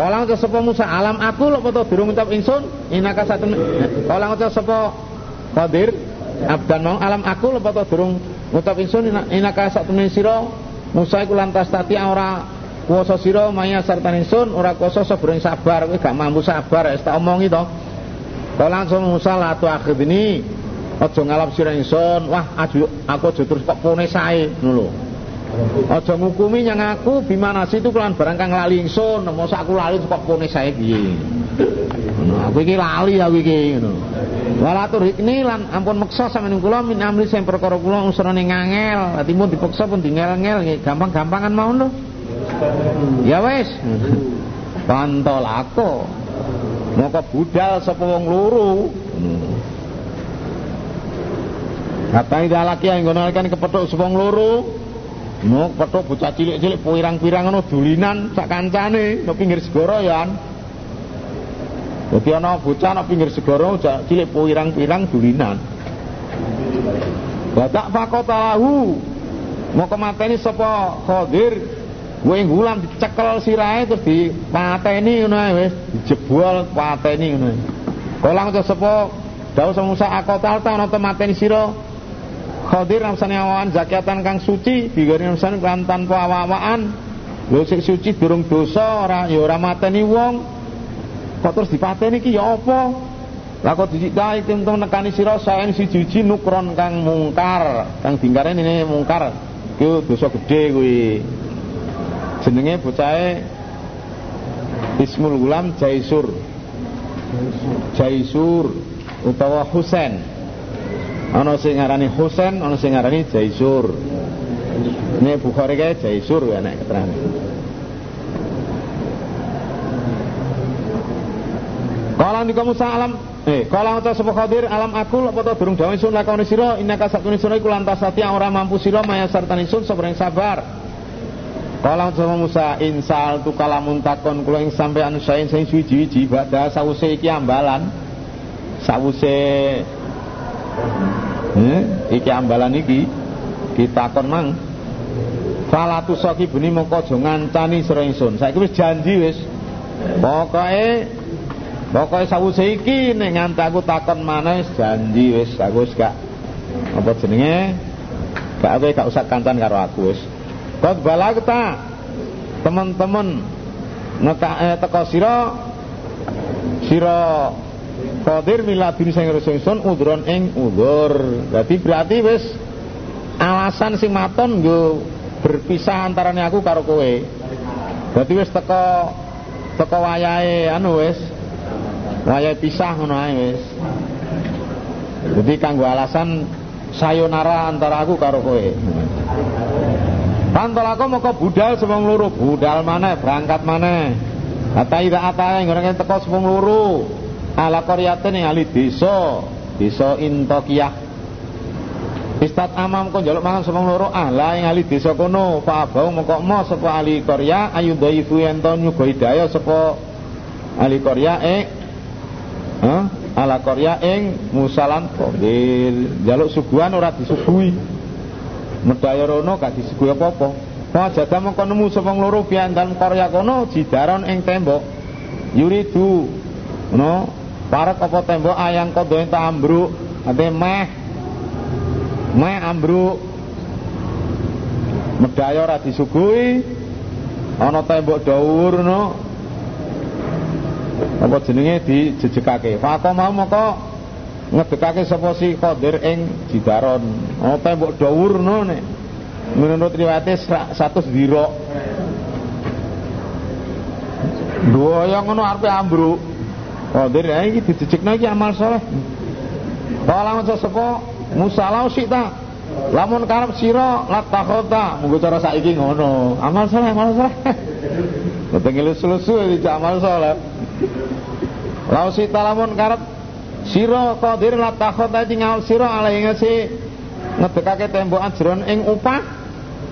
Kala ngucap sapa Musa alam aku lho foto durung ngucap ingsun inaka satu Kala ngucap sapa Qadir abdan mau alam aku lho foto durung ngucap ingsun inaka satu sira. Musa iku lantas tati ora kuwasa sira maya sarta ingsun ora kuwasa sabreng sabar. Kowe gak mampu sabar wis tak omongi to. Kala ngucap Musa la tu akhidni aja ngalap sira ingsun. Wah aju aku aja terus kok pune sae ngono Aja ngukumi yang aku bimana situ kelan barang kang lali ingsun, mosok aku lali kok kone sae piye. Ngono, aku iki lali aku iki ngono. Walatur hikni lan ampun meksa sampeyan kula min amri sing perkara kula usrane ngangel, ati mun dipaksa pun dingel-ngel gampang-gampangan mau lho. Ya wis. Pantol aku. Moko budal sapa wong loro. Kata ida laki yang ngono kepethuk sapa wong loro. Mau petuk bocah cilik-cilik pirang-pirang ngono dulinan sak kancane nang pinggir segara ya. Dadi ana bocah nang pinggir segara bocah cilik pirang-pirang dulinan. Batak fakotahu mau kemateni sapa Khadir Kowe ngulam dicekel sirahe terus dipateni ngono ae wis dijebol pateni ngono. Kolang sapa dawuh Musa akotal ta ana mateni sira Khadir namsane awan zakiatan kang suci bigari namsane kan tanpa awa-awaan lho sik suci durung dosa ora ya ora mateni wong. Kok terus dipateni iki ya apa? Lah kok diciptai temen nekani sira saen siji nukron kang mungkar kang dingkare ini mungkar. Ku dosa gede kuwi. Jenenge bocahe Ismul Gulam Jaisur. Jaisur utawa Husain ana sing ngarani Husain ana sing ngarani Jaisur. Ini Bukhari kae Jaisur ya nek keterangan. Kala nika Musa alam eh kala ngucap sapa Khadir alam aku lek to durung dawuh sun lakone sira innaka satune sira iku lantas ati ora mampu sira maya sartane sun sapa sabar. Kala sama Musa insal tu kalamun takon kula ing sampean saen sing suwi-wiji badha sawuse iki ambalan. Sawuse Eh, iki ambalan iki ditakon mang Falatu soki buni mongko aja ngancani sira ingsun. Saiki wis janji wis. Pokoke pokoke sawuse iki nek nganti aku takon maneh janji wis aku wis gak apa jenenge? Gak kowe gak usah kancan karo aku wis. Kok balagta teman-teman neka eh, teko sira sira Qadir miladin sing ingsun udron ing udur. Berarti berarti wis alasan sing maton nggo berpisah antarane aku karo kowe. Berarti wis teko teko wayahe anu wis wayahe pisah ngono ae wis. Jadi kanggo alasan sayonara antara aku karo kowe. Pantol aku ke budal semong luru Budal mana berangkat mana Kata yang orang teko semong luru ala qaryatin ing ali desa desa Intokiyah Istat amam kok njaluk mangan sapa loro? Ala ing ali desa kono. Fa abau mongko mo sapa ali qarya ayu dhaifu ento nyuga hidayah sapa ali qarya eh ha ala qarya ing musalan qadir njaluk suguhan ora disuguhi. Medaya rono gak disuguhi apa-apa. Wajada mongko nemu sapa loro piantan qarya kono jidaron ing tembok. Yuridu no Parat apa tembok ayang kodo ente ambruk? Nanti meh. Meh ambruk. Medaya ora disugui. Ana tembok dawur no. Apa jenenge dijejekake? Fako mau moko ngedekake sapa si Qadir ing jidaron. Ana tembok dawur no nek. Menurut riwayate 100 diro Dua yang ngono arepe ambruk Oh, dari iki dijejekno iki amal saleh. Kala maca sapa Musa lau sita. Lamun karep sira latakhota, munggo cara saiki ngono. Amal saleh, amal saleh. Boten ngelus-lusu iki amal saleh. Lau sita lamun karep sira qadir latakhota tinggal sira ala ing si ngedekake tembok ajron ing upah.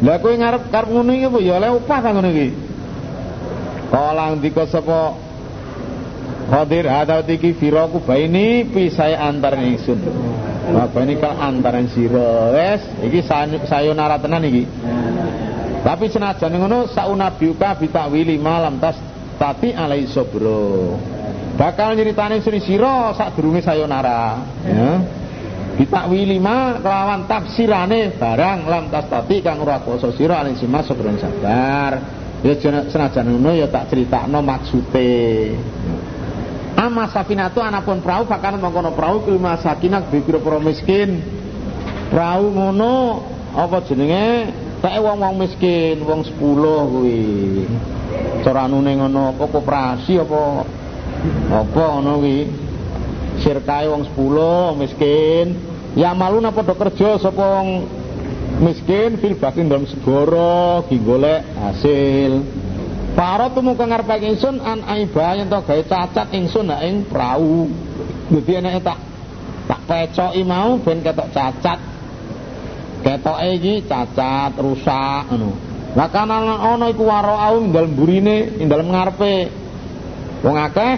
Lah kowe ngarep karep ngono iki ya oleh upah kan ngono iki. Kala ndika Hadir ada tiki firaku baini pisai antar ingsun. Apa ini kan antaran sira. Wes iki sayonara tenan iki. Tapi senajan ngono saunabiuka bitakwili malam tas tastati alai sobro. Bakal nyeritani sini siro sak durungi sayonara ya. Ditakwili ma kelawan tafsirane barang lam tastati kang ora kuasa sira alai sima sobro sabar. Ya senajan ngono ya tak critakno maksude Ama safinatu anapun perahu bahkan mengkono perahu kelima sakinak bibir pro miskin. Perahu ngono apa jenenge? Tak wong-wong miskin wong 10 kuwi. Cara anune ngono apa koperasi apa apa ngono kuwi. Sirkae wong 10 miskin. Ya malu napa do kerja sapa miskin fil bakin dalam segoro golek hasil Para tumuka ngarepe ingsun an aiba yen to gawe cacat ingsun nak ing prau. Dadi enek tak tak pecoki mau ben ketok cacat. Ketoke iki cacat, rusak ngono. Lah kana ana iku waro au ing dalem burine, ing dalem ngarepe. Wong akeh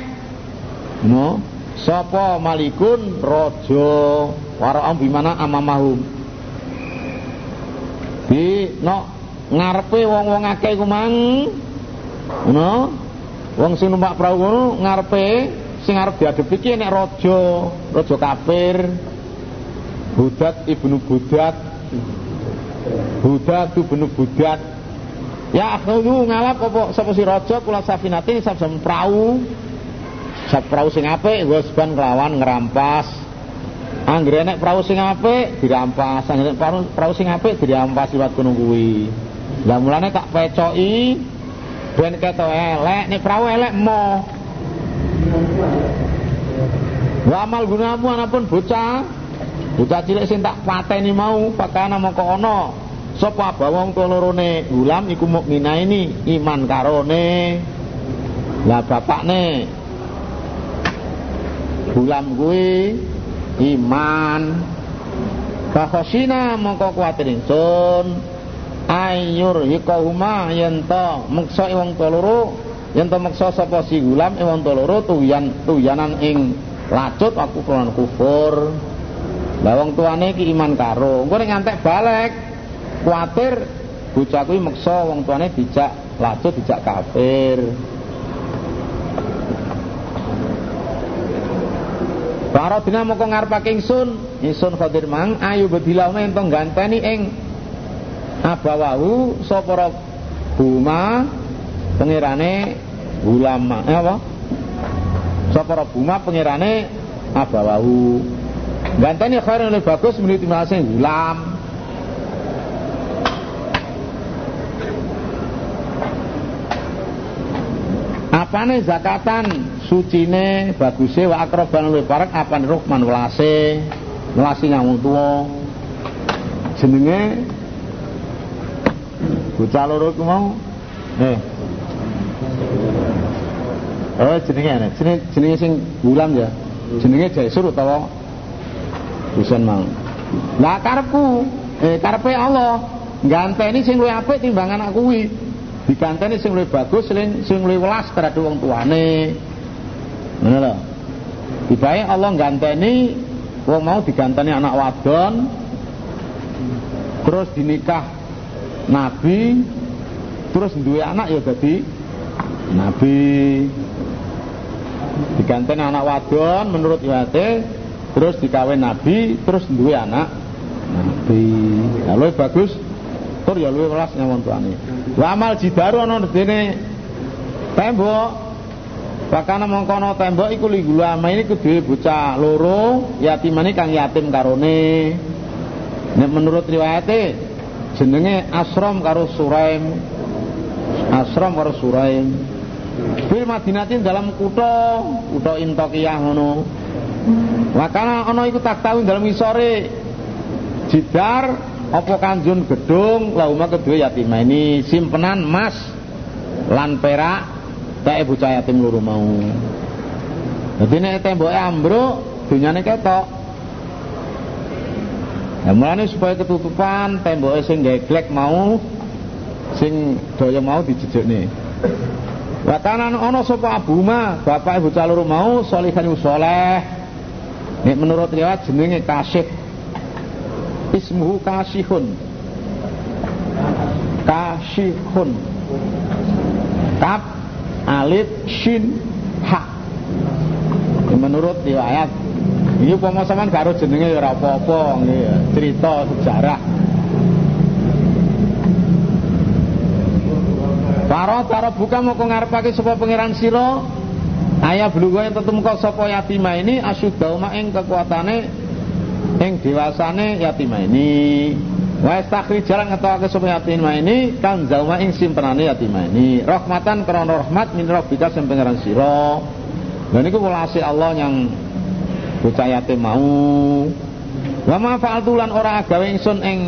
no sapa malikun raja waro au bimana amamahum. Di no ngarepe wong-wong akeh iku mang ngono. Wong sing numpak prau ngono ngarepe sing arep diadepi iki nek raja raja kafir. Budat ibnu Budat. Budat ibnu Budat. Ya akhudhu ngalap apa sapa si raja kula safinatin sab prau sab prau sing apik nggo seban kelawan ngrampas Anggere nek prau sing apik dirampas. Anggere prau sing apik dirampas liwat gunung kuwi. Lah mulane tak pecoki ben keto elek nek perahu elek mo. Wa amal gunamu anapun bocah? Bocah cilik sing tak pateni mau pakana mongko ana sapa bawang lorone? Gulam iku mukmina ini iman karone. Lah bapakne. Gulam kuwi iman. Bahosina mongko kuatir ingsun ayur hikahuma yen to meksa wong toloro yen to meksa sapa si gulam wong toloro tuyan tuyanan ing lacut aku kelan kufur. Lah wong tuane iki iman karo. Engko nek ngantek balik kuatir bocah kuwi meksa wong tuane dijak lacut dijak kafir. Para dina moko ngarepake ingsun, ingsun Khadir mang ayu bedilau ento ganteni ing abawahu sapa buma pengirane ulama eh apa? Sapa buma pengirane abawahu ganteni khairun lebih bagus menurut masing ulam apane zakatan sucine baguse wa akroban luwih parek apane rukman welase? Welasi ngawung tuwa. Jenenge Bocah loro ku mau. Eh. Oh jenenge ana. Jenenge jenenge sing bulan ya. Jenenge Jaisur utawa Husain mau. Lah karepku, eh karepe Allah ganteni sing luwih apik timbang anak kuwi. Diganteni sing luwih bagus, sing sing luwih welas terhadap wong tuane. Ngono lho. Dibae Allah ganteni wong mau diganteni anak wadon terus dinikah nabi terus duwe anak ya jadi nabi. Diganten anak wadon menurut riwayate terus dikawin nabi terus duwe anak nabi. Ya bagus. Tur ya luwih welas nyawon tuane. Wa amal jidaru ana dene tembok. Bakana mengkono tembok iku ligulama ini kedua bocah loro yatimane kang yatim karone. Nek menurut riwayate jenenge Asram karo Suraim. Asram karo Suraim. Fil Madinatin dalam kutha kutha Intokiyah ngono. Wakana ana iku tak tahu dalam isore jidar apa kanjun gedung lauma kedua yatim ini simpenan emas lan perak tak bocah yatim loro mau. Jadi nek temboke ambruk dunyane ketok Nah, mulane supaya ketutupan tembok sing geglek mau sing daya mau dijejekne. Watanan ana sapa abuma, bapak ibu calur mau solihan soleh. Nek menurut riwayat jenenge Kasih. Ismuhu Kasihun. Kasihun. Kap alif shin ha menurut riwayat ini umpama sampean gak jenenge ya ora apa-apa cerita sejarah. Para tara buka mau ngarepake sapa pangeran sira? Ayah bluga yang tetep kok sapa yatima ini asyudauma ing kekuatane ing dewasane yatima ini. Wa jalan ngetokake sapa yatima ini kan zauma ing simpenane yatima ini. Rahmatan krana rahmat min rabbika sing pangeran sira. Dan niku welase Allah yang bocah yatim mau. Wa ma fa'altu lan ora gawe ingsun ing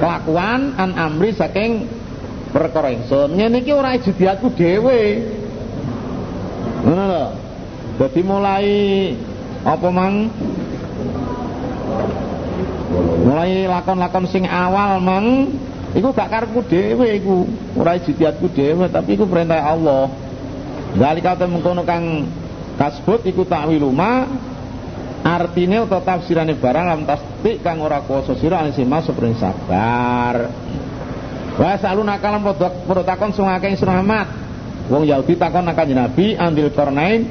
kelakuan an amri saking perkara ingsun. Ngene iki ora ijtihadku dhewe. Ngono lho. Dadi mulai apa mang? Mulai lakon-lakon sing awal mang iku gak karepku dhewe iku. Ora ijtihadku dhewe tapi iku perintah Allah. Zalika mengkono kang kasbut iku takwiluma artine utawa tafsirane barang lam tasdik kang ora kuwasa sira alisima sepring sabar Wa saluna kalam padha takon sing akeh sing Ahmad. Wong Yahudi takon nang Kanjeng Nabi ambil Qarnain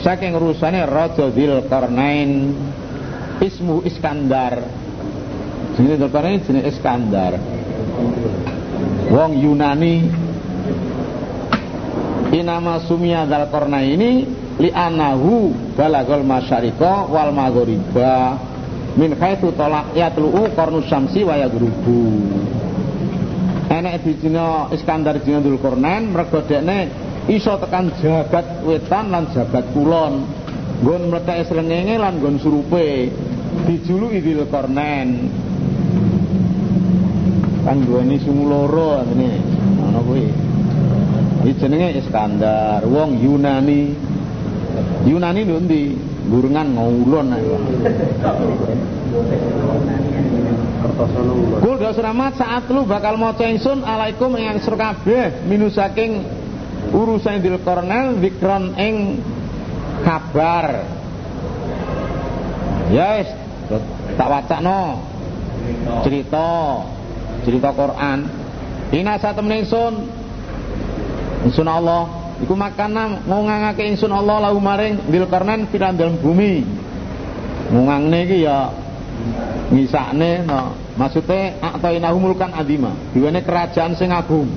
saking urusane Raja Dzil Qarnain ismu Iskandar. Jenenge Dzil Qarnain jenenge Iskandar. Wong Yunani inama sumia Dzal Qarnaini li anahu balagol masyariqa wal maghriba min haitsu talaq yatlu'u qarnus syamsi wa yaghrubu enek dijina Iskandar dina Dzulkarnain mergo dekne iso tekan jagat wetan lan jagat kulon. Nggon mletheke srengenge lan nggon surupe. Dijuluki Dzulkarnain kan duweni sungu loro ngene. Ngono kuwi. Iki jenenge Iskandar wong Yunani Yunani lho ndi Gurungan ngulon Kul dosa rahmat saat lu bakal mau ingsun alaikum yang sur kabeh minu saking urusan dil kornel zikron ing kabar. Yes, tak no cerita cerita Quran. Ina satem ingsun. Ingsun Allah iku makana ngangake ingsun Allah lahu maring kornen dalam bumi. Ngungangne iki ya ngisakne no Maksudnya atainahu mulkan adima. Diwane kerajaan sing agung.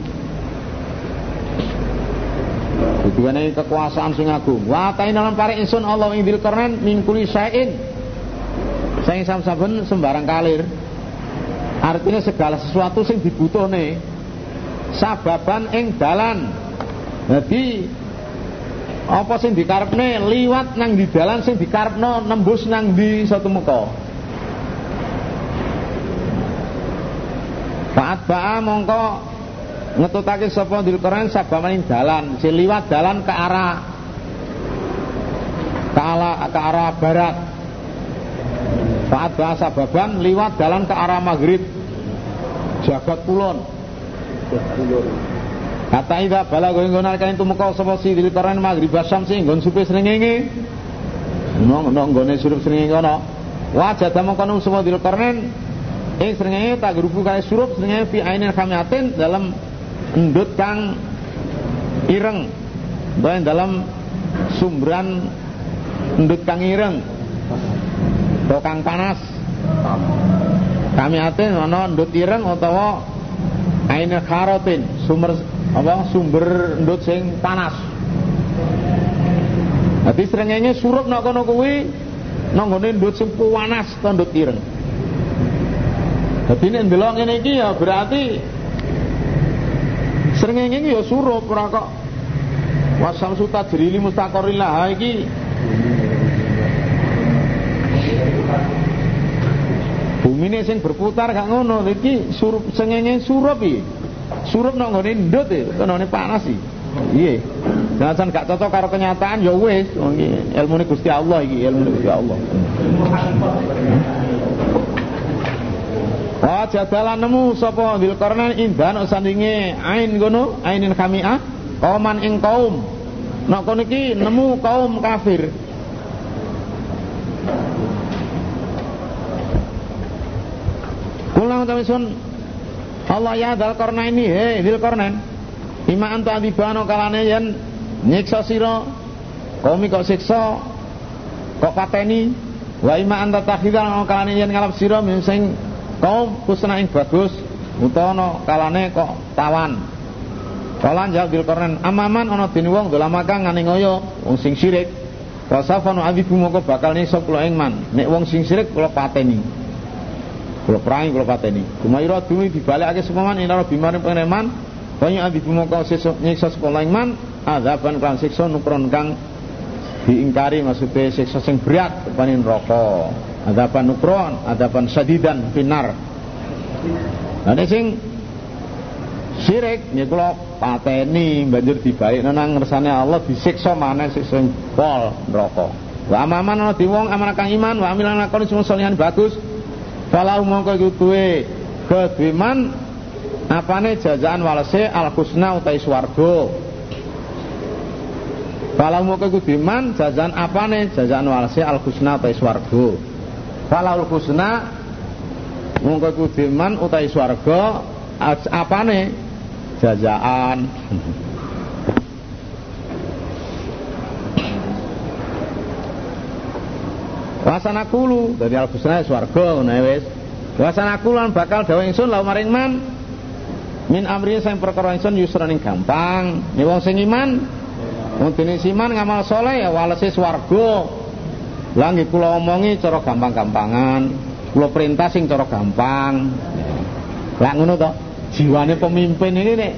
Diwane kekuasaan sing agung. Wa ataina lan pare insun Allah ing Dzulkarnain min kulli syai'in. Sing saben sembarang kalir. Artinya segala sesuatu sing dibutuhne sababan ing dalan. Jadi apa sing dikarepne liwat nang di dalan sing dikarepno nembus nang di satu muka. Faat ba'a mongko ngetutake sapa Dzulkarnain sabamaning dalan, si liwat dalan ke arah ke arah, ke arah barat. Faat ba'a sababan liwat dalan ke arah maghrib. Jagat kulon. Kata ida bala gue ngonar kain tumeka sapa si Dzulkarnain maghrib sing nggon supe srengenge. Nong nong gone surup srengenge kono. Wajah damong kono sapa Dzulkarnain Eh seringnya tak gerupu kali surup seringnya fi ainin khamiatin dalam endut kang ireng. Dan dalam sumberan endut kang ireng. Atau kang panas. Khamiatin ana endut ireng utawa ainin karotin sumber apa sumber endut sing panas. Dadi srengenge surup nak kono kuwi nang gone ndut sing panas to ndut ireng. Jadi ini ndelok ngene iki ya berarti srengenge iki ya surup ora kok wasam suta jerili mustaqorillah iki bumine sing berputar gak ngono iki surup srengenge surup iki surup nang ngene ndut e kenane panas iki iya. Jangan gak cocok karo kenyataan ya wis. Ilmu Gusti Allah iki ilmu Gusti Allah. Wa jadalan nemu sapa? Dzulkarnain indan sandinge. Ain gono ainin kamiah kauman ing kaum. Nek kono iki nemu kaum kafir. Kula utawi sun Allah ya Dzulkarnain ini he Dzulkarnain. Ima anta adibano kalane yen nyiksa sira kaum kok siksa kok pateni wa ima anta takhidal kalane yen ngalap sira sing kaum kusna ing bagus utawa kalane kok tawan Kala jawab Dzulkarnain, "Amaman ana dene wong dolamaka ngane ngoyo wong sing syirik. Wasafanu abibu moko bakal nyiksa kula ing man. Nek wong sing syirik kula pateni." Kula perangi kula pateni. Kumaira dumi dibalekake sepaman ing lara bimaring banyak abibu moko nyiksa sekolah ing man azaban kan siksa nukron kang diingkari maksudnya siksa sing berat depanin rokok adaban nukron adaban sadidan finar. Nah sing syirik ya kula pateni banjur dibaik nang ngersane Allah disiksa maneh sik sing pol neraka. Wa amaman ana diwong amanah kang iman wa amilan lakon sing bagus falau mongko iku duwe kedhiman apane jazaan walese al husna utai swarga. Falau mongko iku diman jazaan apane? Jazaan walese al husna utai swarga. Falau husna mongko iku diman utai swarga apane? Jajaan Wasana kulu dari al husna swarga ngono wis. Wasana lan bakal dawa ingsun lau maring man min amri sing perkara ingsun yusran gampang. Nek wong sing iman wong dene iman ngamal saleh ya walese swarga. Lah nggih omongi cara gampang-gampangan. Kula perintah sing cara gampang. Lah ngono to jiwane pemimpin ini nek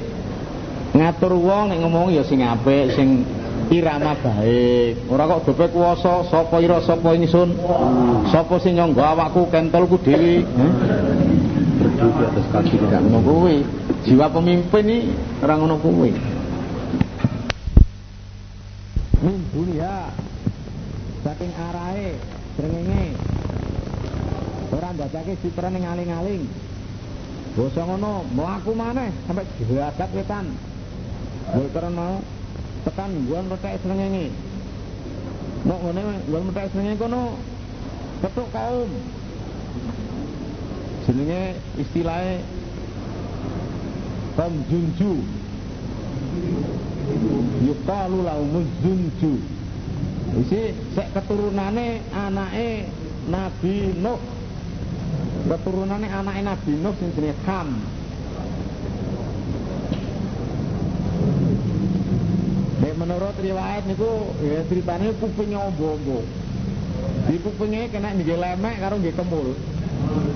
ngatur wong nek ngomong ya sing apik sing irama baik. Ora kok dope kuwasa sapa ira sapa ingsun sapa sing nyangga awakku kentolku dhewe? Berdiri di atas kaki tidak ngono kuwi. Jiwa pemimpin ini ora ngono kuwi. Min dunia saking arahe srengenge. Ora ndadake citra ning aling-aling. Basa ngono, mlaku maneh sampai dihadat wetan. Mboten mau tekan nggon metek srengenge. Mau ngene nggon metek srengenge kono petuk kaum. Jenenge istilahnya kaum junju. Yukalu laumuz junju. Isi sek keturunane anake Nabi Nuh keturunannya anak Nabi Nuh sing jenenge Ham. Nek menurut riwayat niku ya ceritane kupinge ombo-ombo. Di kupinge kena nggih lemek karo nggih kemul.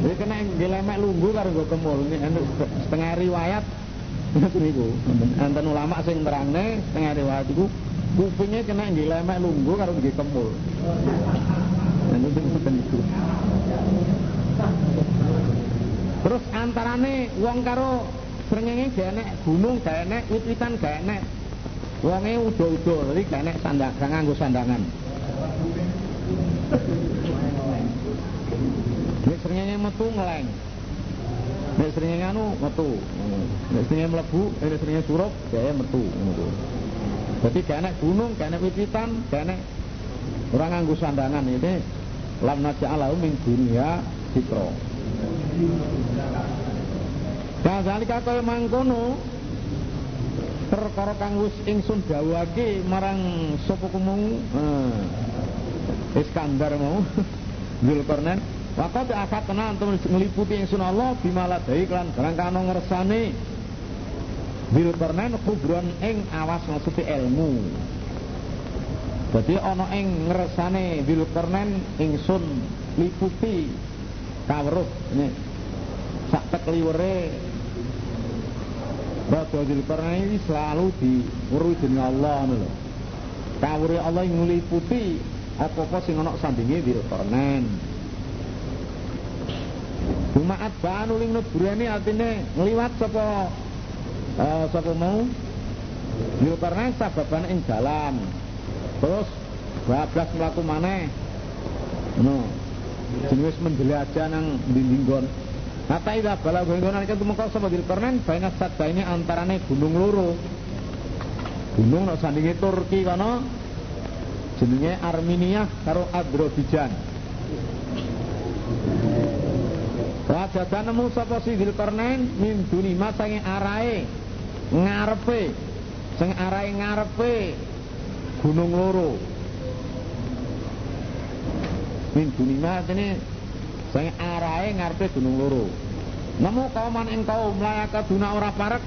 Jadi kena nggih lemek lunggu karo nggih kemul. Ini setengah riwayat niku. Enten ulama sing nerangne setengah riwayat iku kupinge kena nggih lemek lunggu karo nggih kemul. Anu sing niku. Terus antarane wong karo srengenge gak enek gunung gak enek wit-witan gak enek. Wonge udo-udo dadi gak enek sandang nganggo sandangan. Nek srengenge metu ngeleng. Nek srengenge anu metu. Nek srengenge mlebu, eh, nek srengenge surup gawe metu Dadi gak enek gunung, gak enek wit-witan, gak enek ora nganggo sandangan ini lam naja'alahu min dunya sitra. Kadzalika kaya mangkono perkara kang wis ingsun dawuhake marang sapa kumung eh, Iskandar mau. Zulkarnain Waktu akad tenan untuk meliputi ingsun Allah bimaladai kelan barang kano ngersane Zulkarnain kubron ing awas maksudnya ilmu. Jadi ana ing ngersane Zulkarnain ingsun liputi kawruh sak tekliwere Raja Zulkarnain ini selalu diuruhi dening Allah lho. Allah yang ngeliputi apa-apa sing ana sandinge Zulkarnain. Jumaat banu ling nubrani artine ngliwat sapa uh, sapa mau Zulkarnain sababane ing dalan. Terus bablas mlaku maneh. Jenis menjelajah nang dindinggon. Hatta ida bala gonggonan itu tumeka sapa Dzulkarnain baina ini antarane gunung loro. Gunung nak sandinge Turki kana jenenge Armenia karo Azerbaijan. Wajada nemu sapa si Dzulkarnain mimduni masange arahe ngarepe sing arahe ngarepe gunung loro min dunima ini saya arahe ngarepe gunung loro. Nemu kauman ing kaum layaka duna ora parek.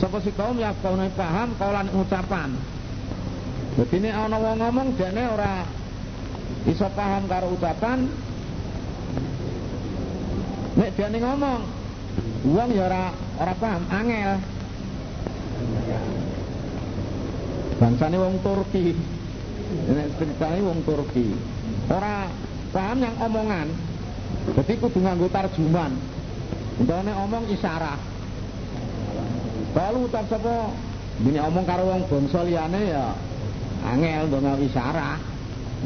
Sapa si kaum? Ya kaum paham kaulan ucapan. Ini ana wong ngomong dene ora iso paham karo ucapan. Nek dene ngomong wong ya ora ora paham angel. Bangsane wong Turki. Nek ceritane wong Turki. Ora paham yang omongan jadi kudu nganggo tarjuman Untane omong isyarah. Kalau ucap sapa bini omong karo wong bangsa liyane ya angel ndonga isyarah.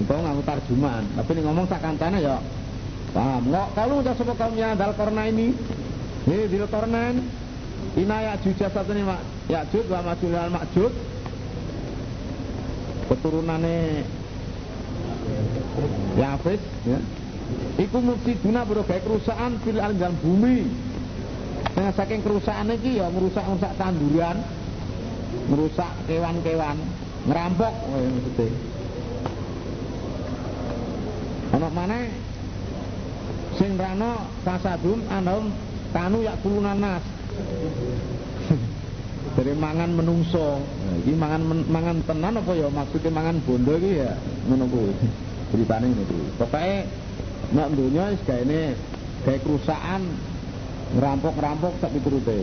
Itu nganggo tarjuman tapi ini ngomong sakantane ya. Paham? Nggak kalau ucap sapa kaumnya dal korna ini? Ini dil kornain ina ya juja satu ini mak. Ya jud wa majul al makjud keturunannya Yafis ya. Iku mufsiduna berbagai kerusakan fil dalam bumi. Dengan saking kerusakan ini ya merusak-merusak tanduran, merusak kewan-kewan, ngerampok oh, ya, maksudnya. Ana mana sing rano fasadum anum kanu yak kulunan nas. Dari mangan menungso. Ini mangan mangan tenan apa ya maksudnya mangan bondo iki ya ngono kuwi ceritane ini tuh pokoknya nak dunia ini kayak kerusakan ngerampok-ngerampok tak diturute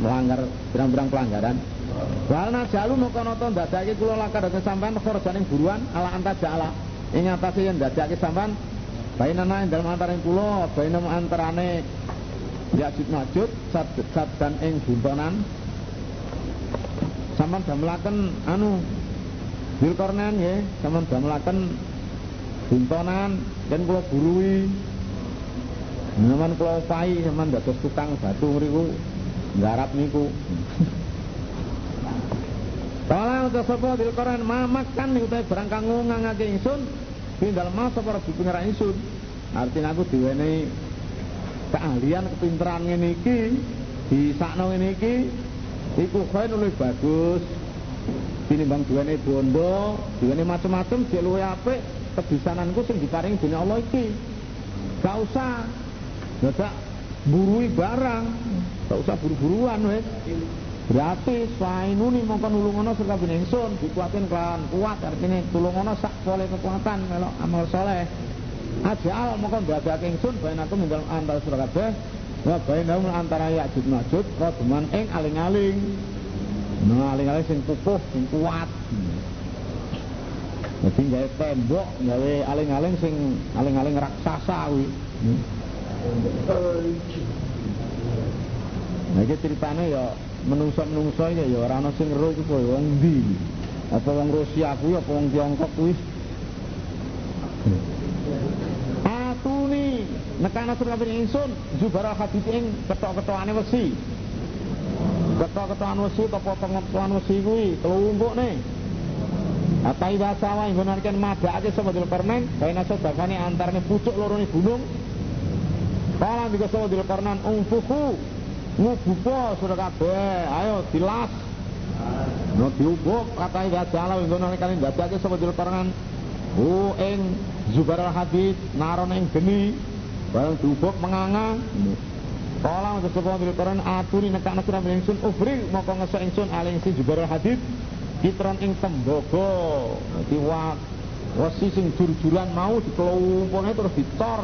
melanggar berang-berang pelanggaran. Wal najalu nukono to ndadake kula lakar dhateng sampean khorjaning buruan ala anta jala ing atase yen ndadake sampean bainana ing dalem antaraning kula baina antarane Yajud Majud sat dan ing buntonan. Sampean damelaken anu Zulkarnain nggih sampean damelaken buntonan dan kula burui Naman kula upahi sampean dados tukang batu mriku nggarap niku. Kala utus sapa dil Quran mamakan niku teh barang kang ngangake ingsun pindal mas sapa Rabbi pangeran ingsun artinya aku diwenehi keahlian kepinteran ngene iki disakno ngene iki iku khair luwih bagus. Tinimbang diwene bondo diwene macam-macam dia luwih apik kebisananku sing diparingi dening Allah iki. Gak usah ndak burui barang. Gak usah buru-buruan wis. Gratis fainuni mongko nulungono serta bin ingsun dikuatin kan kuat artinya tulungono sak boleh kekuatan melok amal soleh. Ajal mongko ndadake ingsun bain aku minggal antar sira kabeh wa bainahum antara Ya'juj Ma'juj radman ing aling-aling. Nah, aling-aling sing kukuh, sing kuat. Jadi gawe tembok, gawe aling-aling sing aling-aling raksasa kuwi. Nah iki ceritane ya menungso-menungso ya ya ora ana sing ero iku kowe wong ndi. Apa wong Rusia kuwi apa wong Tiongkok kuwi. Atuni nekana surga ingsun zubara hadith ing ketok-ketokane wesi. Ketok-ketokan wesi apa potong-potongan wesi kuwi kelumpukne. Atai basawa yang gunarkan madake sama dil karnen Kaina sedakani antaranya pucuk lorone gunung. Juga sama dil karnan Umfuku Ngubupo sudah kabeh Ayo dilas. No diubuk Katai basawa yang gunarkan Dadake sama dil karnan Hu ing Zubar al-hadid Naron ing geni. Barang diubuk menganga. Kala untuk sebuah dil karnan Aturi nekak nasirah ingsun Ufri Moko ngesok ingsun Aling si Zubar al-hadid kitron ing tembaga. Dadi wesi sing jur-juran mau dikelumpone terus dicor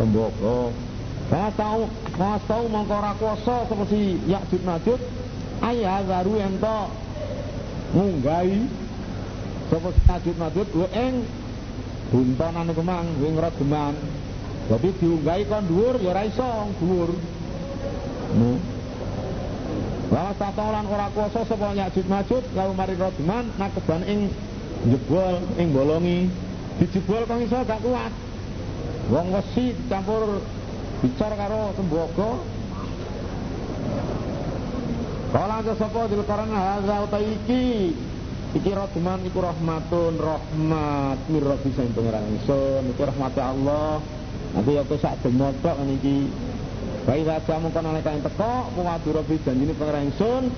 tembaga. Mas tahu mongko ora kuasa sapa si Yakjud Majud? Ayah baru ento ngunggahi sapa si Yakjud Majud? Ku ing buntonan iku mang wing regeman jadi diunggahi kon dhuwur ya ora iso dhuwur Lawas tatolan ora kuasa sapa Ya'juj Ma'juj lalu mari rodman nakeban ing jebol ing bolongi. Dijebol kok iso gak kuat. Wong wesi campur bicar karo tembaga. Kala ke sapa dil karena hadza utaiki iki rodman iku rahmatun rahmat mir rabbi sing pangeran ingsun iku rahmat Allah. Nanti aku sak demotok niki Baik saja mungkin oleh kain teko Kuwadu robi janjini pengerang sun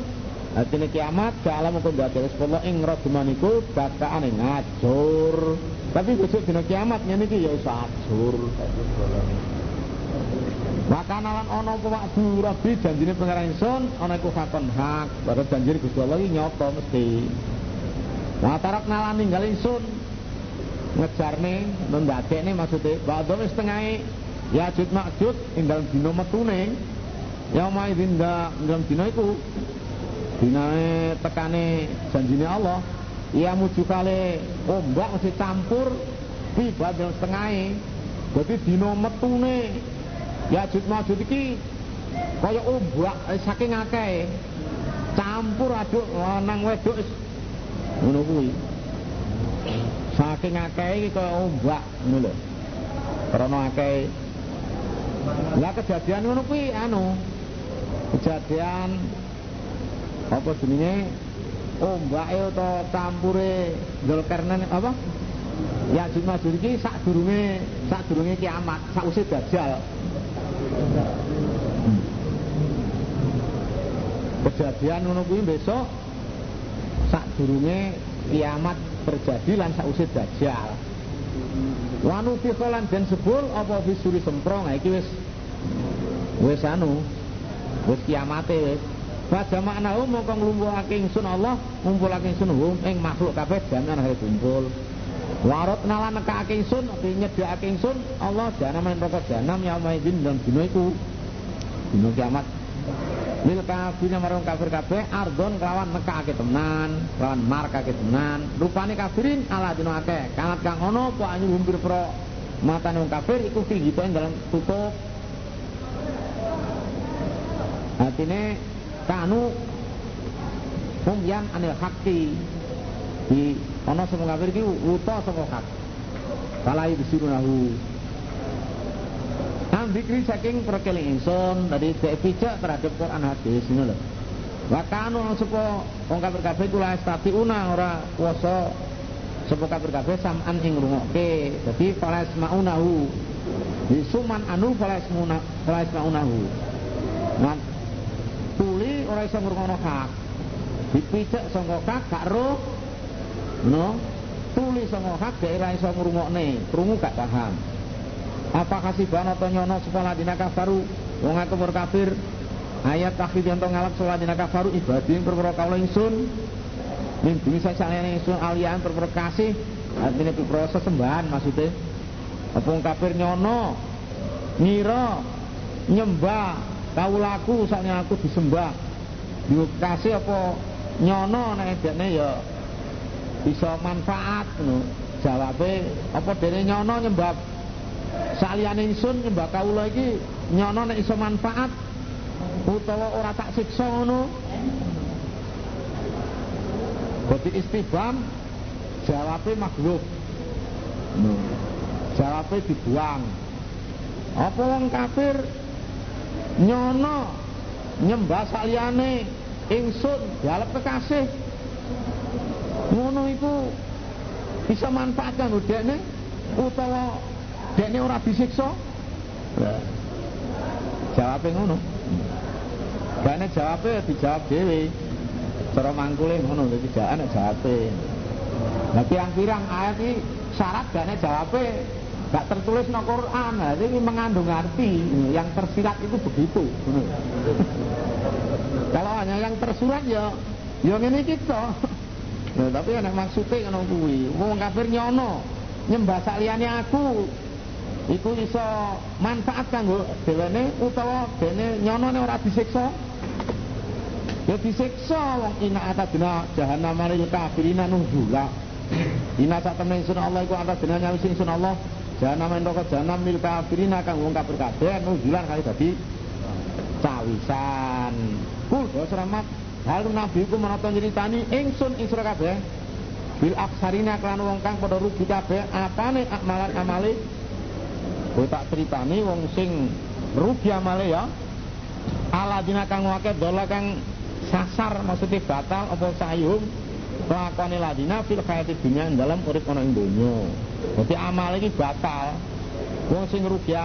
Artinya kiamat Ja'ala mungkin dadek sepuluh ing roduman iku Bakaan ing ngajur. Tapi besok dina kiamat Ini ya isa ajur. Wakanalan ono pewakdu Rabbi janjine pengarang insun Ono iku hakon hak. Baru janjine Gusti Allah nyoto mesti. Watarak nalan ninggal insun Ngejarne Mendadekne maksudnya Ba'dol setengah Yajud makjud Ing dalam dino metune. Ya omah dinda dalam dino iku. Dinae tekane janjine Allah Ia muju kali ombak mesti campur Tiba dalam setengah Jadi dino metune Yajud Majud iki kaya ombak eh, saking akeh. Campur aduk lanang wedok ngono kuwi. Saking akeh iki kaya ombak ngono lho. Karena akeh lah kejadian ngono kuwi anu kejadian apa jenenge ombake utawa campure Zulkarnain apa Ya Majud iki sak durunge sak durunge kiamat, sak usih dajjal. Kejadian ngono kuwi besok sak durunge kiamat terjadi lan sausé dajjal. Wanu fi kholan den sebul apa suri semprong ha iki wis wis anu wis kiamate wis. Pada maknahu mongko nglumpukake ingsun Allah, ngumpulake ingsun hum ing makhluk kabeh jangan hari kumpul. Warot nalan nekake ingsun, nyedhakake ingsun Allah jangan main rokok janam ya maidin dan dina iku. Dina kiamat. Lil kafirina marang kafir kabeh ardon kelawan nekake tenan, kelawan markake tenan. Rupane kafirin ala dina akeh. Kangat kang ono apa anyu humpir pro matane wong kafir iku tinggi dalam tutup. Artine kanu umyan anil hakti di ana sing kafir iki wuta saka hak disirunahu Dikri saking perkeling ingsun dari dek pijak terhadap Quran hadis ini lho. Wa kanu lan sapa wong kafir kabeh kula estati una ora kuwasa sapa kafir kabeh sam'an ing ngrungokke. Dadi falas maunahu. Disuman anu falas muna falas maunahu. Nah, tuli ora iso ngrungokno hak. Dipijak sangka hak gak roh no tulis sama hak daerah iso ngrungokne krungu gak paham apa kasiban atau nyono sekolah dina kafaru wong aku berkafir ayat takhid yang ngalap sekolah dina kafaru ibadin perkara kaula ingsun. Min bisa saliyane ingsun alian perkara kasih. Artinya proses sembahan maksudnya. Apa kafir nyono ngira nyembah kaulaku soalnya aku disembah. Dikasih apa nyono nek dene ya bisa manfaat jawabe apa dene nyono nyembah saliyane ingsun nyembah kawula iki nyono nek iso manfaat. Utawa ora tak siksa ngono. Dadi istibam jawabe maghlub no. jawabe dibuang. Apa wong kafir nyono nyembah saliyane ingsun dialep kekasih? Ngono iku bisa manfaat kan dekne utawa dekne ora disiksa jawab ngono Bane jawabe dijawab dhewe. Cara mangkule ngono dadi jane jawabe. Nah pirang-pirang ayat iki syarat gane jawabe gak tertulis no Quran. Nah, ini mengandung arti. Yang tersirat itu begitu. Kalau hanya yang tersurat ya ya ngene iki Nah, tapi ana maksude ngono kuwi. Wong kafir nyono nyembah saliyane aku iku iso manfaat kanggo dhewene utawa dene nyonone ora disiksa. Ya disiksa wong ina atadina jahannam lil kafirina nuzula. Ina sak temen sun Allah iku atadina nyawis sun Allah jahannam neraka jahannam lil kafirina kang wong kafir kabeh nuzulan kali dadi cawisan. Kul seramat Hal nabi ku menata nyeritani ingsun ing sira kabeh bil aksarina kelan wong kang padha rugi kabeh apane amalan amale Kowe tak critani wong sing rugi amale ya. Aladina kang wake dola kang sasar maksudnya batal apa sayum lakone ladina fil hayati dunya dalam urip ana ing donya. Dadi amale iki batal. Wong sing rugi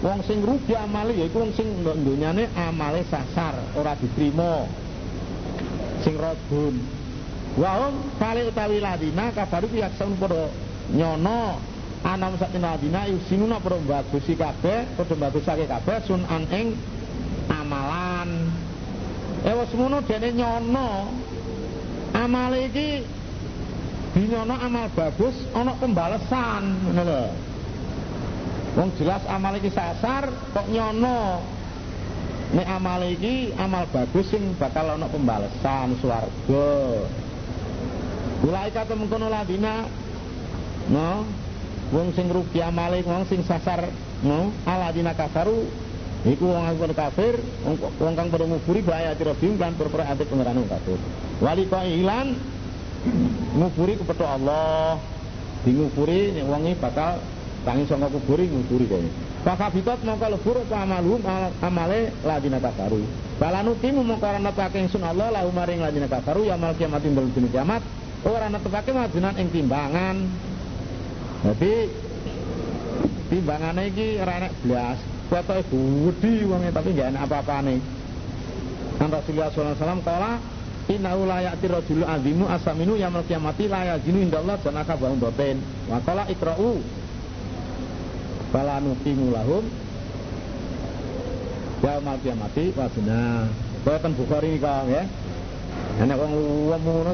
wong sing rugi amale ya iku wong sing ndonyane amale sasar ora diterima. Sing rodun wa hum kali utawi ladina kabaru yaksun nyono anam satin ladina yusinuna padha bagusi kabeh padha bagusake kabeh sun an ing amalan. Eh wis ngono nyono. Amale iki dinyono amal bagus ana pembalasan ngono Wong jelas amal iki sasar kok nyono. Nek amal iki amal bagus sing bakal ana pembalasan swarga. Ulaika temengkono ladina no wong sing rugi amale wong sing sasar no aladina kafaru iku wong kang kafir wong kang padha nguburi bahaya tirabim kan perkara ati pangeran kafir. Wali ilan nguburi kepada Allah. Di nguburi wong bakal tangi saka kuburi nguburi kene Fakabitot mongko lebur apa amalhum amale ladina kafaru Balanuti mongko ora netepake ingsun Allah lahu maring ladina kafaru ya mal kiamat dalem dina kiamat ora netepake majunan ing timbangan Jadi timbangane iki ora enak blas fotoke budi wonge tapi gak enak apa-apane Kan Rasulullah sallallahu alaihi wasallam kala Innahu la ya'ti azimu asaminu yamal kiamati la yazinu indallah janaka ba'un doten. Wa qala ikra'u Fala nuqimu lahum Yaumal kiamati wazna. Boten Bukhari kau ya. Enak wong wong ngono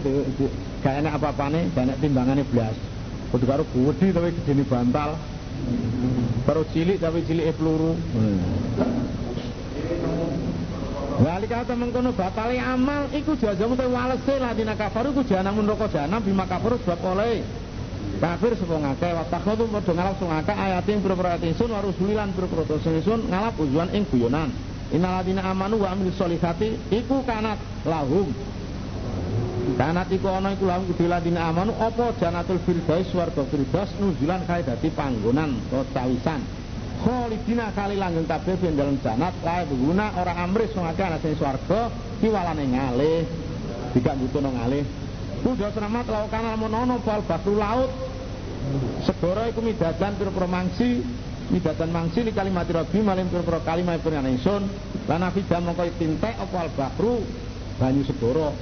gak enak apa-apane, gak enak timbangane blas. Kudu karo gede tapi gedene bantal. Karo cilik tapi cilike peluru. Wali kata mengkono batali amal iku jajamu te walese ladina kafaru iku jahanam neraka jahanam bima kafaru sebab oleh kafir sapa ngake wa takhadu padha ngalap sing ngake ayatin pira-pira ayat ingsun wa rusulilan pira-pira ngalap ujuan ing guyonan innaladina amanu wa amilus solihati iku kanat lahum kanat iku ana iku lahum kudu ladina amanu apa janatul firdaus swarga firdaus nuzulan kae dadi panggonan utawa cawisan khalidina kali langgeng kabeh ben dalem janat lae berguna ora amris wong akeh ana sing swarga kiwalane ngalih. Tidak butuh ngalih. Kuda selamat laukan monono bal bakru laut. Segoro iku midadan pira-pira mangsi midadan mangsi li kalimat rabbi malim pira-pira kalimat pengen ingsun. Lan afida mongko tintek apa bakru banyu segoro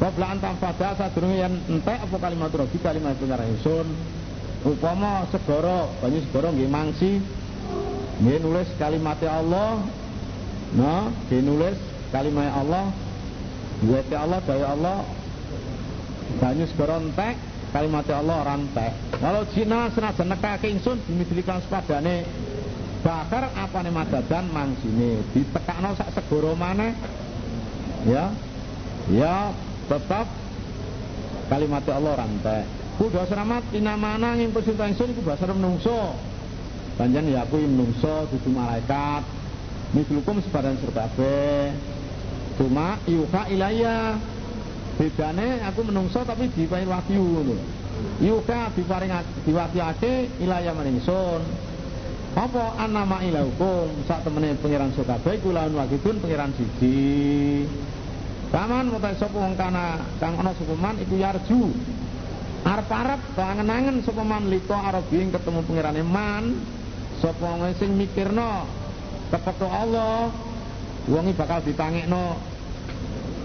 Babla antam pada sadurunge yen entek apa kalimat rabbi kalimat pengen ingsun upama segoro banyu segoro nggih mangsi. Nggih nulis kalimat Allah. Nah nggih nulis kalimat Allah. Buat Allah, daya Allah. Banyu seberontek kalimat Allah rantek walau jina senajan nekake ingsun dimidilikan sepadane. Bakar apa nih madadan mangsine. Ditekakno sak segoro mana ya. Ya tetap kalimat Allah rantek kudu seramat inamana ing pesinta ingsun iku basar menungso. Panjen ya aku menungso dudu malaikat. Sepadan serbabe cuma yuha ilayah bedane aku menungso tapi diparing wahyu ngono yuka diparing diwahyake ilaya maring sun. Apa anama ilahukum sak temene pangeran Sukabeh iku lawan wahidun pangeran siji Paman mutai sapa wong kana kang ana sapa man iku yarju. Arep-arep kangen-angen sapa man lito arabing ketemu pangerane man sapa wong sing mikirno kepetho Allah wong bakal ditangekno.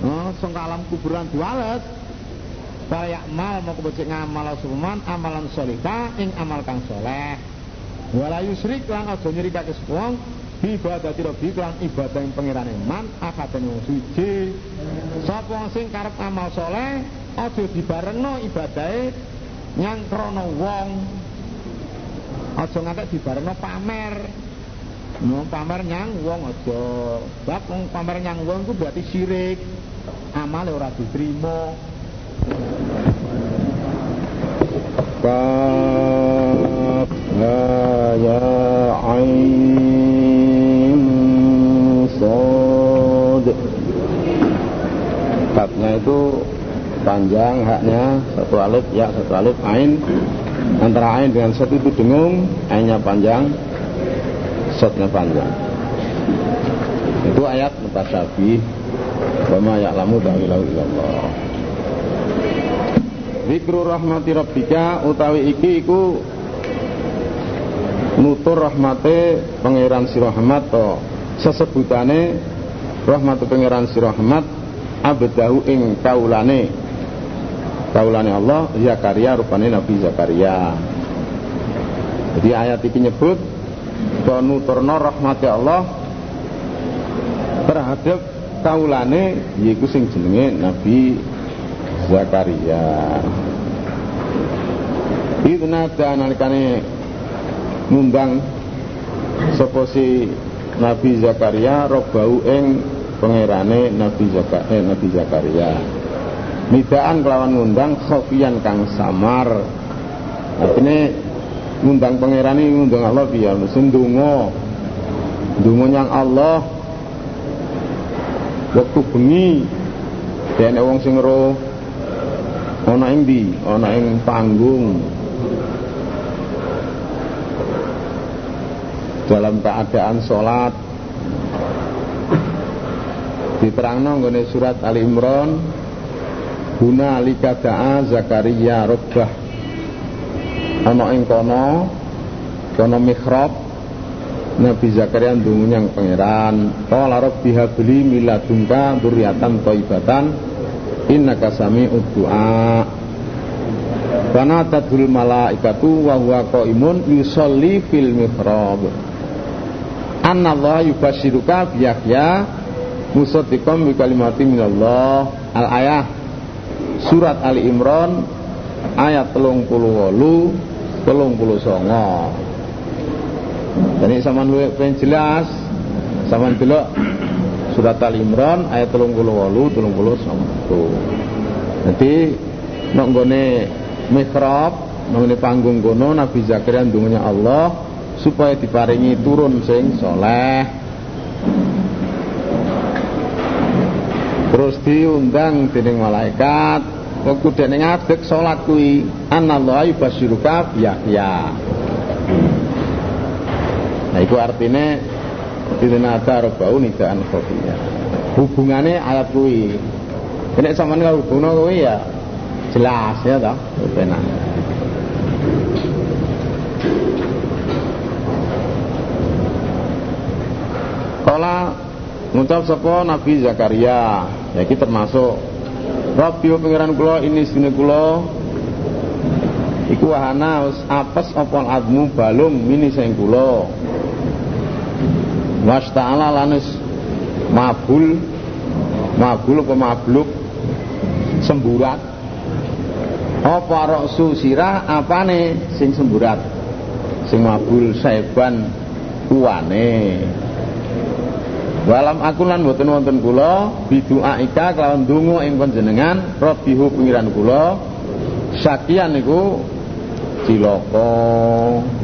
Oh, sing alam kuburan diwales. Para yakmal mau kebecik ngamal suman amalan solika ing amal kang soleh. Wala yusrik lan aja nyirikake wong ibadati rabbi lan ibadah ing pangeran man akaten suci. Sapa sing karep amal soleh aja dibarengno ibadahe nyang krana wong. Aja ngantek dibarengno pamer. No, pamer nyang wong aja. Bab pamer nyang wong ku berarti syirik amale ora diterima Kaf ya ain sod Kafnya itu panjang haknya satu alif ya satu alif ain. Antara ain dengan satu itu dengung ainnya panjang sodnya panjang. Itu ayat mutasyabih Wama ya'lamu ta'wilahu illallah. Zikru rahmati rabbika utawi iki iku nutur rahmate pangeran si rahmat to. Sesebutane rahmat pangeran si rahmat abdahu ing kaulane. Kaulane Allah Zakaria rupane Nabi Zakaria. Jadi ayat ini nyebut nuturno rahmati Allah terhadap kaulane yaiku sing jenenge Nabi Zakaria. Itu nada nalikane ngundang sapa si Nabi Zakaria robau ing pangerane Nabi Zakaria eh, Nabi Zakaria. Nidaan kelawan ngundang khofian kang samar. Artinya ngundang pangeran ini ngundang Allah biar mesti ndonga. Yang Allah. Waktu bengi dene wong sing ro ana ing ndi? Ana ing panggung dalam keadaan sholat. Diterangno nggone surat Ali Imran guna likada'a Zakaria robbah ana ing kono kono mihrab Nabi Zakaria ndungu yang pangeran qala rabbi habli miladunka dzurriatan thayyibatan innaka sami'ud du'a. Karena tadul malaikatu wa huwa qaimun yusolli fil mihrab Anna Allah yubashiruka biyahya musaddiqan bi kalimati minallah. Al ayah surat Ali Imran ayat 38 39 jadi sama lu pengen jelas sama delok surat Ali Imran ayat 38 39 jadi nek nggone mihrab nggone panggung kono Nabi Zakaria ndungnya Allah supaya diparingi turun sing soleh. Terus diundang dening malaikat waktu dene ngadeg salat kuwi? Anallahu yubasyiruka ya nah artinya Dinada robau nidaan khofiyah hubungannya ayat kuwi. Ini sama kalau hubungnya kuwi ya jelas ya toh benar Kala ngucap sapa Nabi Zakaria, ya iki termasuk Rabbi pengiran kula ini sini kula. Iku wahana wis apes apa admu balung mini sing kula. Was ta'ala lanus mabul mabul apa mabluk semburat. Apa roksu sirah apane sing semburat? Sing mabul saiban uwane Walam aku lan boten wonten kula biduaika kelawan donga ing panjenengan rabbihu pengiran kula. Sakian niku cilaka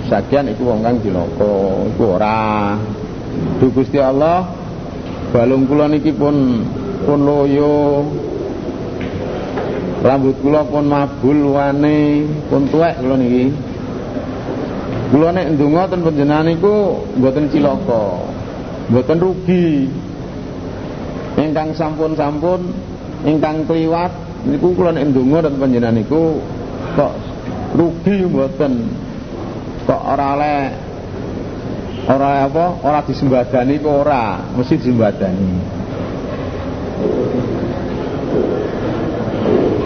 sakian iku wong kang cilaka iku ora. Duh Gusti Allah balung kula niki pun pun loyo. Rambut kula pun mabul wane pun tuwek kula niki. Kula nek ndonga ten panjenengan niku mboten cilaka mboten rugi. Ingkang sampun-sampun ingkang kliwat niku kula nek dan niku kok rugi mboten. Kok ora oleh ora apa ora disembadani kok ora mesti disembadani.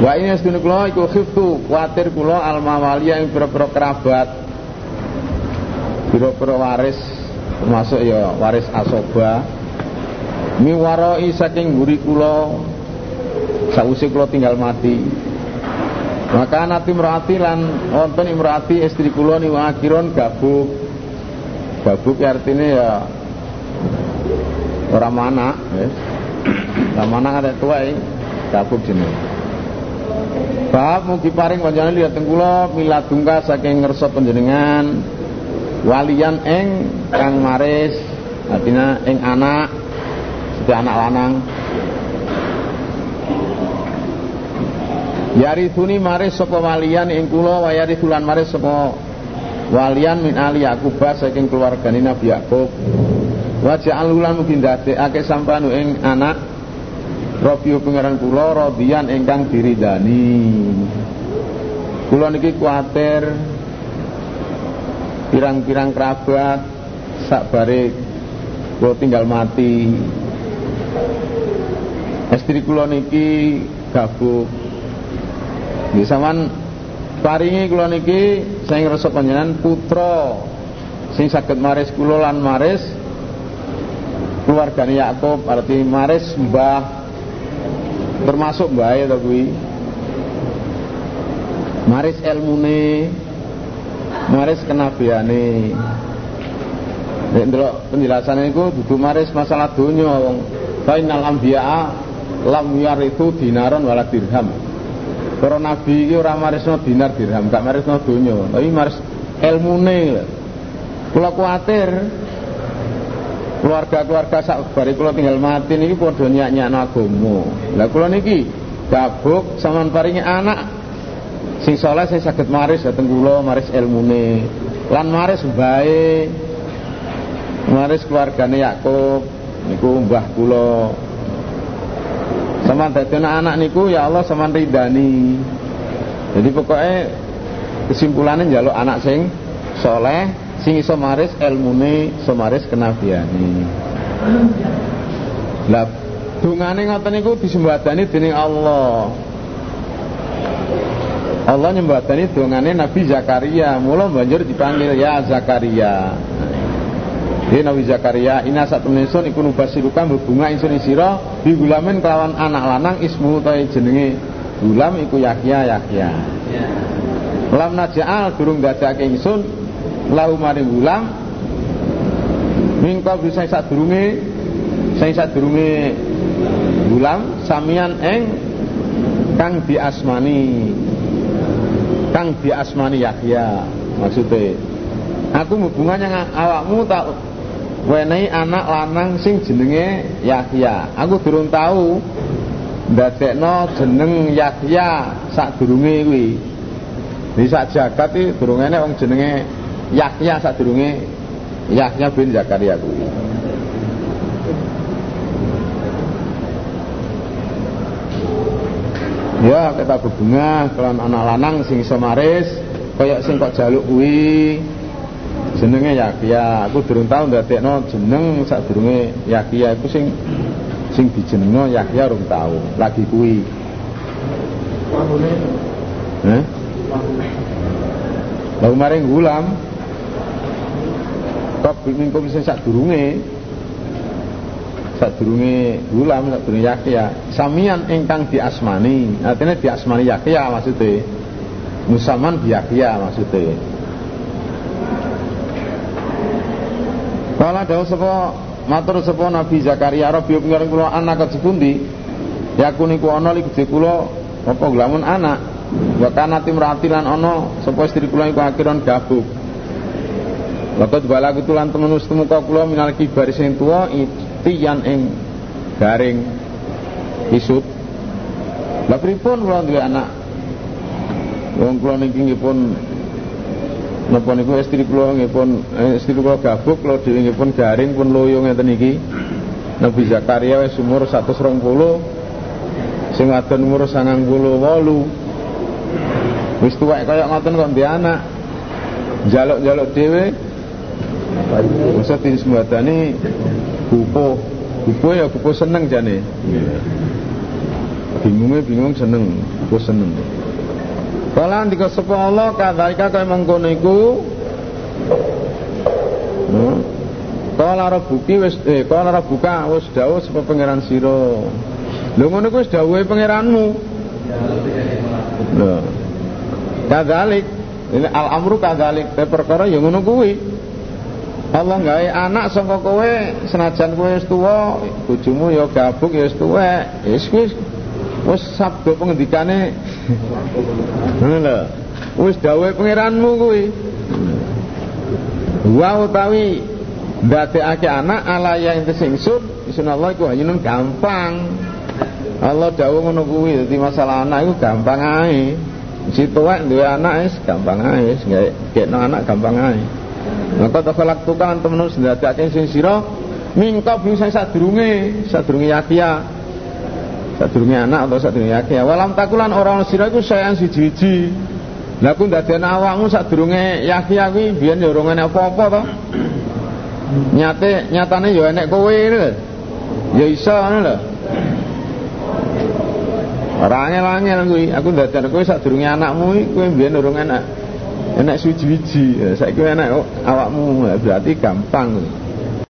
Wa ini sedune kula iku khiftu kuatir kula al ing pira-pira kerabat pira-pira waris termasuk ya waris asoba. Miwaroi saking guri kula sausi kula tinggal mati. Maka nanti merati lan wonten imrati istri kula niku akhiron gabuk. Gabuk ya artinya ya orang mana ya. orang mana ada tua ya gabuk jenis Bab mugi paring panjenengan lihat tengkula miladungka saking ngersa panjenengan walian eng kang maris artinya eng anak sudah anak lanang. Yarithuni maris sapa walian ing kula wa yarithulan maris sapa walian min ali Yakub saking keluargane Nabi Yakub. Wa ja'alulan mugi ndadekake sampanu ing anak Rabiu pangeran kula radian ingkang diridani. Kula niki kuatir pirang-pirang kerabat sak bare kula tinggal mati Istri kula niki gabuk. Nggih sampean paringi kula niki saya ngrasa panjenengan putra sing saged maris kula lan maris keluargane Yakub arti maris mbah termasuk mbahe to kuwi maris ilmune maris kenabiane nek penjelasan iku dudu maris masalah donya wong. Fainal anbiya lam yarithu dinaron wala dirham. Para nabi iki ora marisno dinar dirham gak marisno donya. Tapi maris ilmune. Kula kuatir. Keluarga-keluarga sak bari kula tinggal mati niki padha nyak-nyakno agama. Lah kula niki gabuk sampean paringi anak sing soleh sing saged maris dateng kula maris ilmune. Lan maris bae. Maris keluargane Yakub niku mbah kula. Sama dadi anak niku ya Allah sama ridani jadi pokoknya kesimpulannya njaluk anak sing soleh sing iso maris ilmune iso maris kenabiane. Lah dungane ngoten niku disembadani dening Allah Allah nyembadani dongane Nabi Zakaria. Mula banjur dipanggil ya Zakaria. Ini Nabi Zakaria ina satu ingsun iku berbunga insun isira di gulamin kelawan anak lanang ismu utawi jenenge gulam iku Yahya Yahya. Lam naja'al durung dadake ingsun lahu maring gulam. Mingko bisa sadurunge sing sadurunge gulam samian eng kang diasmani kang asmani Yahya maksudnya. Aku hubungannya awakmu tak wenehi anak lanang sing jenenge Yahya. Aku durung tahu ndadekno jeneng Yahya sak durunge kuwi. Di sak jagat iki durung enek wong jenenge Yahya sak durunge Yahya bin Zakaria kuwi Ya kita berbunga kalau anak lanang sing iso maris kaya sing kok jaluk kuwi jenenge Yakia. Aku durung tau ndadekno jeneng sadurunge Yakia iku sing sing dijenengno Yakia urung tau. Lagi kuwi. Eh? Lalu maring gulam Kok mingkum sing sadurunge sadurunge gulam sadurunge yakya samian ingkang diasmani artinya diasmani yakya maksudnya. Musaman yakya maksudnya. Kala dawuh sapa matur sapa Nabi Zakaria Rabbi pengiran kula anak kesepundi yaku niku ana li gedhe kula apa glamun anak? Wa kana timrati lan ana sapa istri kula iku akhiran gabuk. Lakat balaku tulan temen muka kula minal kibar sing tuwa tiyan ing garing isut. Lah pripun kula duwe anak? Wong kula niki nggih pun napa niku istri kula nggih pun eh, istri kula gabuk kula dhewe nggih pun garing pun loyo ngeten iki. Nabi Zakaria wis umur 120 sing wadon umur 98 wis tuwek kaya ngoten kok ndek anak. Jaluk-jaluk dhewe Masa disembadani Bupo Bupo ya bupo seneng jane Bingungnya bingung seneng Bupo seneng Kala andika sapa Allah kadzalika kaya mengkono iku hmm. Kala rabbuki wis eh kala rabbuka wis dawuh sapa pangeran sira. Lho ngono kuwi wis dawuhe pangeranmu. Lho. Kadzalik ini al amru kadzalik te perkara ya ngono kuwi. Allah gawe anak saka kowe senajan kowe wis tuwa, bojomu ya gabung ya wis tuwek. Wis wis wis sabda pengendikane. Ngono lho. Wis dawuhe pangeranmu kuwi. Wa utawi ndadekake anak ala ya ing singsun, isun Allah iku hanyun gampang. Allah dawuh ngono kuwi, masalah anak iku gampang ae. Si tuwek duwe anak wis gampang ae, wis gekno anak gampang ae. Maka takhalak tukang temen ndadekake sing sira mingkop sing sadurunge, sadurunge yakia. Sadurunge anak atau sadurunge yakia. Walam takulan ora ana sira iku sayan siji-siji. Lah ku ndadekne awakmu sadurunge yakia kuwi biyen ya ora apa-apa to. Nyate nyatane ya enek kowe lho. Ya iso ngono lho. Ora angel-angel kuwi. Aku ndadak kowe sadurunge anakmu kuwi kowe mbiyen urung enak. Enak suji-wiji. Saiki enak awakmu berarti gampang.